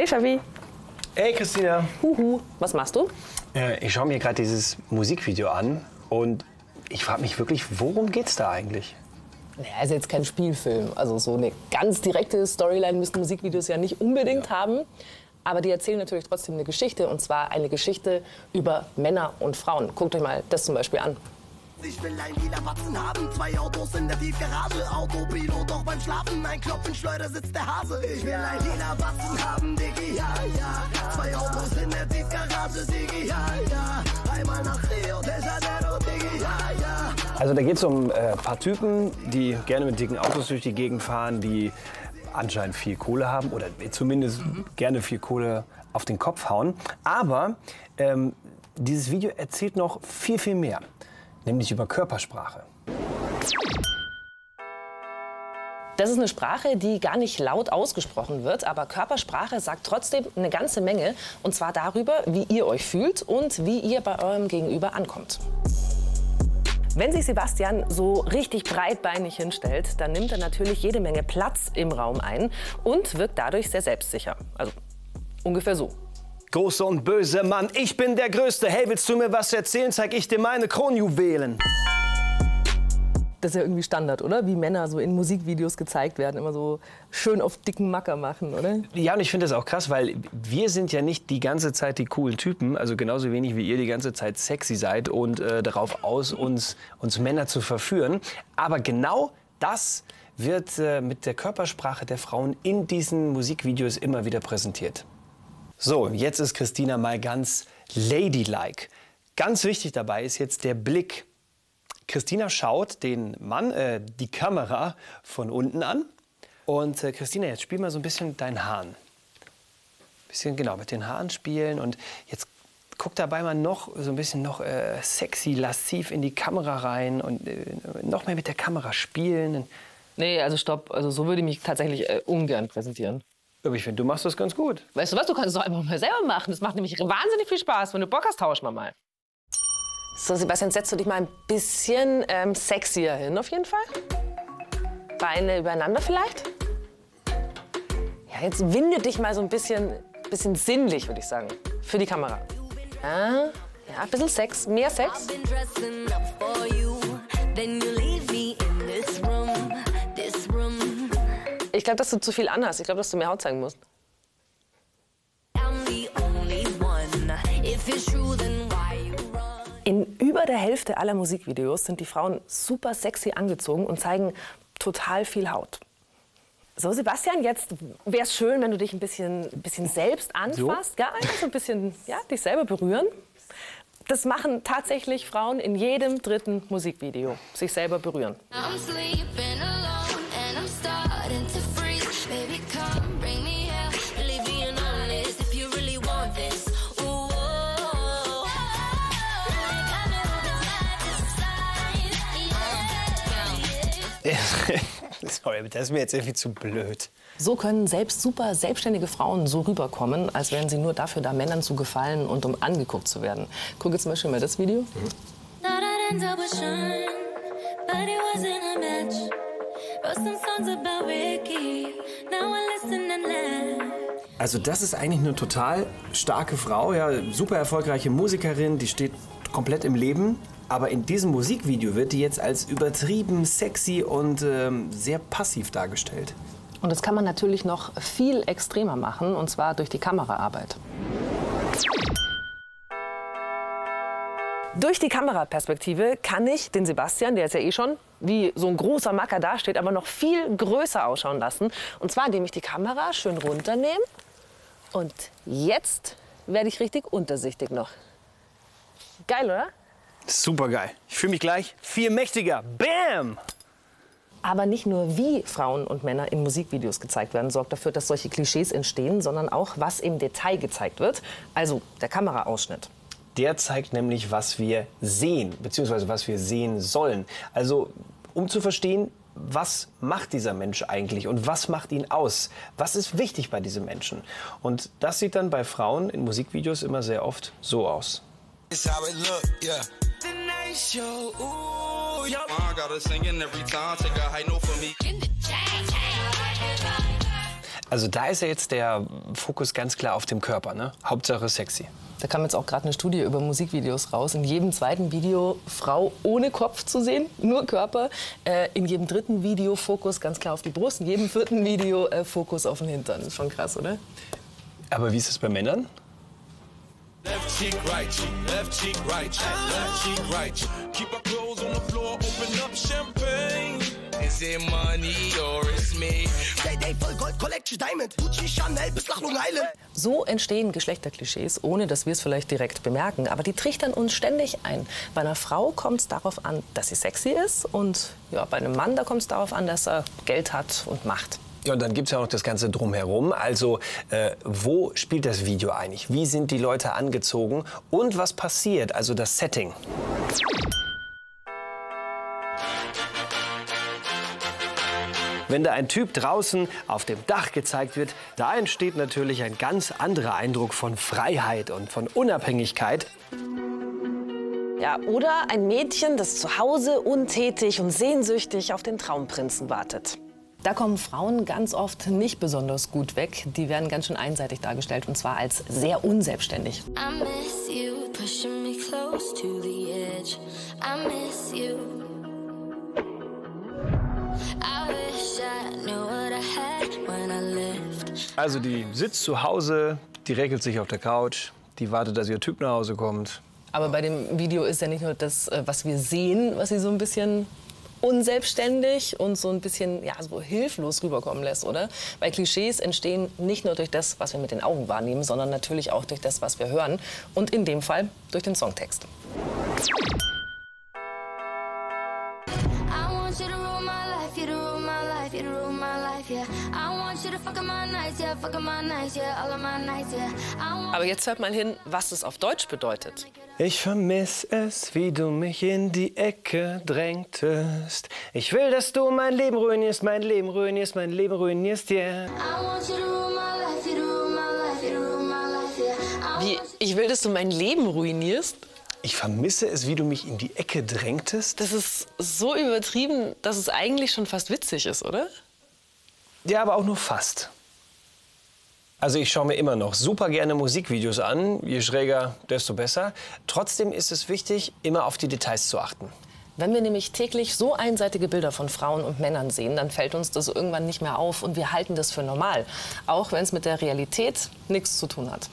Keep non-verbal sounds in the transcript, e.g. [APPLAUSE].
Hey Shavi. Hey Christina. Huhu. Was machst du? Äh, ich schaue mir gerade dieses Musikvideo an und ich frage mich wirklich, worum geht's da eigentlich? Naja, ist jetzt kein Spielfilm. Also so eine ganz direkte Storyline müssen Musikvideos ja nicht unbedingt ja. haben. Aber die erzählen natürlich trotzdem eine Geschichte. Und zwar eine Geschichte über Männer und Frauen. Guckt euch mal das zum Beispiel an. Ich will ein lila Batzen haben, zwei Autos in der Tiefgarage, Autopilot, doch beim Schlafen, ein Knopf in Schleuder sitzt der Hase. Ich will ein lila Batzen haben, Diggi, ja, ja, zwei Autos in der Tiefgarage, Diggi, ja, ja, einmal nach Rio de Janeiro, Diggi, ja, ja. Also da geht es um ein äh, paar Typen, die gerne mit dicken Autos durch die Gegend fahren, die anscheinend viel Kohle haben oder zumindest mhm. gerne viel Kohle auf den Kopf hauen. Aber ähm, dieses Video erzählt noch viel, viel mehr nämlich über Körpersprache. Das ist eine Sprache, die gar nicht laut ausgesprochen wird, aber Körpersprache sagt trotzdem eine ganze Menge. Und zwar darüber, wie ihr euch fühlt und wie ihr bei eurem Gegenüber ankommt. Wenn sich Sebastian so richtig breitbeinig hinstellt, dann nimmt er natürlich jede Menge Platz im Raum ein und wirkt dadurch sehr selbstsicher. Also ungefähr so. Großer und böser Mann, ich bin der Größte. Hey, willst du mir was erzählen? Zeig ich dir meine Kronjuwelen. Das ist ja irgendwie Standard, oder? Wie Männer so in Musikvideos gezeigt werden, immer so schön auf dicken Macker machen, oder? Ja, und ich finde das auch krass, weil wir sind ja nicht die ganze Zeit die coolen Typen, also genauso wenig wie ihr die ganze Zeit sexy seid und äh, darauf aus, uns, uns Männer zu verführen. Aber genau das wird äh, mit der Körpersprache der Frauen in diesen Musikvideos immer wieder präsentiert. So, jetzt ist Christina mal ganz ladylike. Ganz wichtig dabei ist jetzt der Blick. Christina schaut den Mann, äh, die Kamera von unten an. Und äh, Christina, jetzt spiel mal so ein bisschen deinen Haaren. Bisschen genau mit den Haaren spielen und jetzt guck dabei mal noch so ein bisschen noch äh, sexy, lassiv in die Kamera rein und äh, noch mehr mit der Kamera spielen. Nee, also stopp. Also so würde ich mich tatsächlich äh, ungern präsentieren. Aber ich finde, du machst das ganz gut. Weißt du was, du kannst es doch einfach mal selber machen. Das macht nämlich wahnsinnig viel Spaß. Wenn du Bock hast, tauschen wir mal. So, Sebastian, setzt du dich mal ein bisschen ähm, sexier hin, auf jeden Fall. Beine übereinander vielleicht. Ja, jetzt winde dich mal so ein bisschen, bisschen sinnlich, würde ich sagen. Für die Kamera. Ja, ja, ein bisschen Sex, mehr Sex. Ich glaube, dass du zu viel anhast. Ich glaube, dass du mehr Haut zeigen musst. In über der Hälfte aller Musikvideos sind die Frauen super sexy angezogen und zeigen total viel Haut. So, Sebastian, jetzt wäre es schön, wenn du dich ein bisschen, ein bisschen selbst anfasst. So? Ja, einfach so ein bisschen ja, dich selber berühren. Das machen tatsächlich Frauen in jedem dritten Musikvideo. Sich selber berühren. [LAUGHS] Sorry, das ist mir jetzt irgendwie zu blöd. So können selbst super selbstständige Frauen so rüberkommen, als wären sie nur dafür da, Männern zu gefallen und um angeguckt zu werden. Guck jetzt zum Beispiel mal das Video. Also das ist eigentlich eine total starke Frau, ja, super erfolgreiche Musikerin, die steht komplett im Leben. Aber in diesem Musikvideo wird die jetzt als übertrieben sexy und ähm, sehr passiv dargestellt. Und das kann man natürlich noch viel extremer machen, und zwar durch die Kameraarbeit. Durch die Kameraperspektive kann ich den Sebastian, der jetzt ja eh schon wie so ein großer Macker dasteht, aber noch viel größer ausschauen lassen. Und zwar, indem ich die Kamera schön runternehme. Und jetzt werde ich richtig untersichtig noch. Geil, oder? Super geil. Ich fühle mich gleich viel mächtiger. Bam! Aber nicht nur wie Frauen und Männer in Musikvideos gezeigt werden, sorgt dafür, dass solche Klischees entstehen, sondern auch, was im Detail gezeigt wird. Also der Kameraausschnitt. Der zeigt nämlich, was wir sehen, beziehungsweise was wir sehen sollen. Also um zu verstehen, was macht dieser Mensch eigentlich und was macht ihn aus? Was ist wichtig bei diesem Menschen? Und das sieht dann bei Frauen in Musikvideos immer sehr oft so aus. Show, ooh, yeah. I gotta singing every time, take a high note for me. Also da ist ja jetzt der Fokus ganz klar auf dem Körper, ne? Hauptsache sexy. Da kam jetzt auch gerade eine Studie über Musikvideos raus. In jedem zweiten Video Frau ohne Kopf zu sehen, nur Körper. Äh, in jedem dritten Video Fokus ganz klar auf die Brust. In jedem vierten Video äh, Fokus auf den Hintern. Das ist schon krass, oder? Aber wie ist es bei Männern? Cheek, right cheek, left cheek, right cheek, left cheek, right cheek. Keep our clothes on the floor, open up champagne. Is it money or it's me? Day Day voll Gold Collection Diamond Gucci Chanel bis nach Long Island So entstehen Geschlechterklischees, ohne dass wir es vielleicht direkt bemerken. Aber die trichtern uns ständig ein. Bei einer Frau kommt es darauf an, dass sie sexy ist. Und ja, bei einem Mann, da kommt es darauf an, dass er Geld hat und Macht. Ja, und dann gibt es ja noch das Ganze drumherum. Also, äh, wo spielt das Video eigentlich? Wie sind die Leute angezogen? Und was passiert? Also das Setting. Wenn da ein Typ draußen auf dem Dach gezeigt wird, da entsteht natürlich ein ganz anderer Eindruck von Freiheit und von Unabhängigkeit. Ja, oder ein Mädchen, das zu Hause untätig und sehnsüchtig auf den Traumprinzen wartet. Da kommen Frauen ganz oft nicht besonders gut weg. Die werden ganz schön einseitig dargestellt und zwar als sehr unselbstständig. Also die sitzt zu Hause, die regelt sich auf der Couch, die wartet, dass ihr Typ nach Hause kommt. Aber bei dem Video ist ja nicht nur das, äh, was wir sehen, was sie so ein bisschen unselbstständig und so ein bisschen ja, so hilflos rüberkommen lässt, oder? Weil Klischees entstehen nicht nur durch das, was wir mit den Augen wahrnehmen, sondern natürlich auch durch das, was wir hören und in dem Fall durch den Songtext. I want you to rule my life, you to rule my life, you to rule my life, yeah. I want you to fuck my nights, yeah, fuck my nights, yeah, all of my nights, yeah. I want Aber jetzt hört mal hin, was es auf Deutsch bedeutet. Ich vermiss es, wie du mich in die Ecke drängtest. Ich will, dass du mein Leben ruinierst, mein Leben ruinierst, mein Leben ruinierst, yeah. I want you to rule my life, you to rule my life, you to rule my life, yeah. I Wie, want ich will, dass du mein Leben ruinierst? Ich vermisse es, wie du mich in die Ecke drängtest. Das ist so übertrieben, dass es eigentlich schon fast witzig ist, oder? Ja, aber auch nur fast. Also ich schaue mir immer noch super gerne Musikvideos an. Je schräger, desto besser. Trotzdem ist es wichtig, immer auf die Details zu achten. Wenn wir nämlich täglich so einseitige Bilder von Frauen und Männern sehen, dann fällt uns das irgendwann nicht mehr auf und wir halten das für normal, auch wenn es mit der Realität nichts zu tun hat.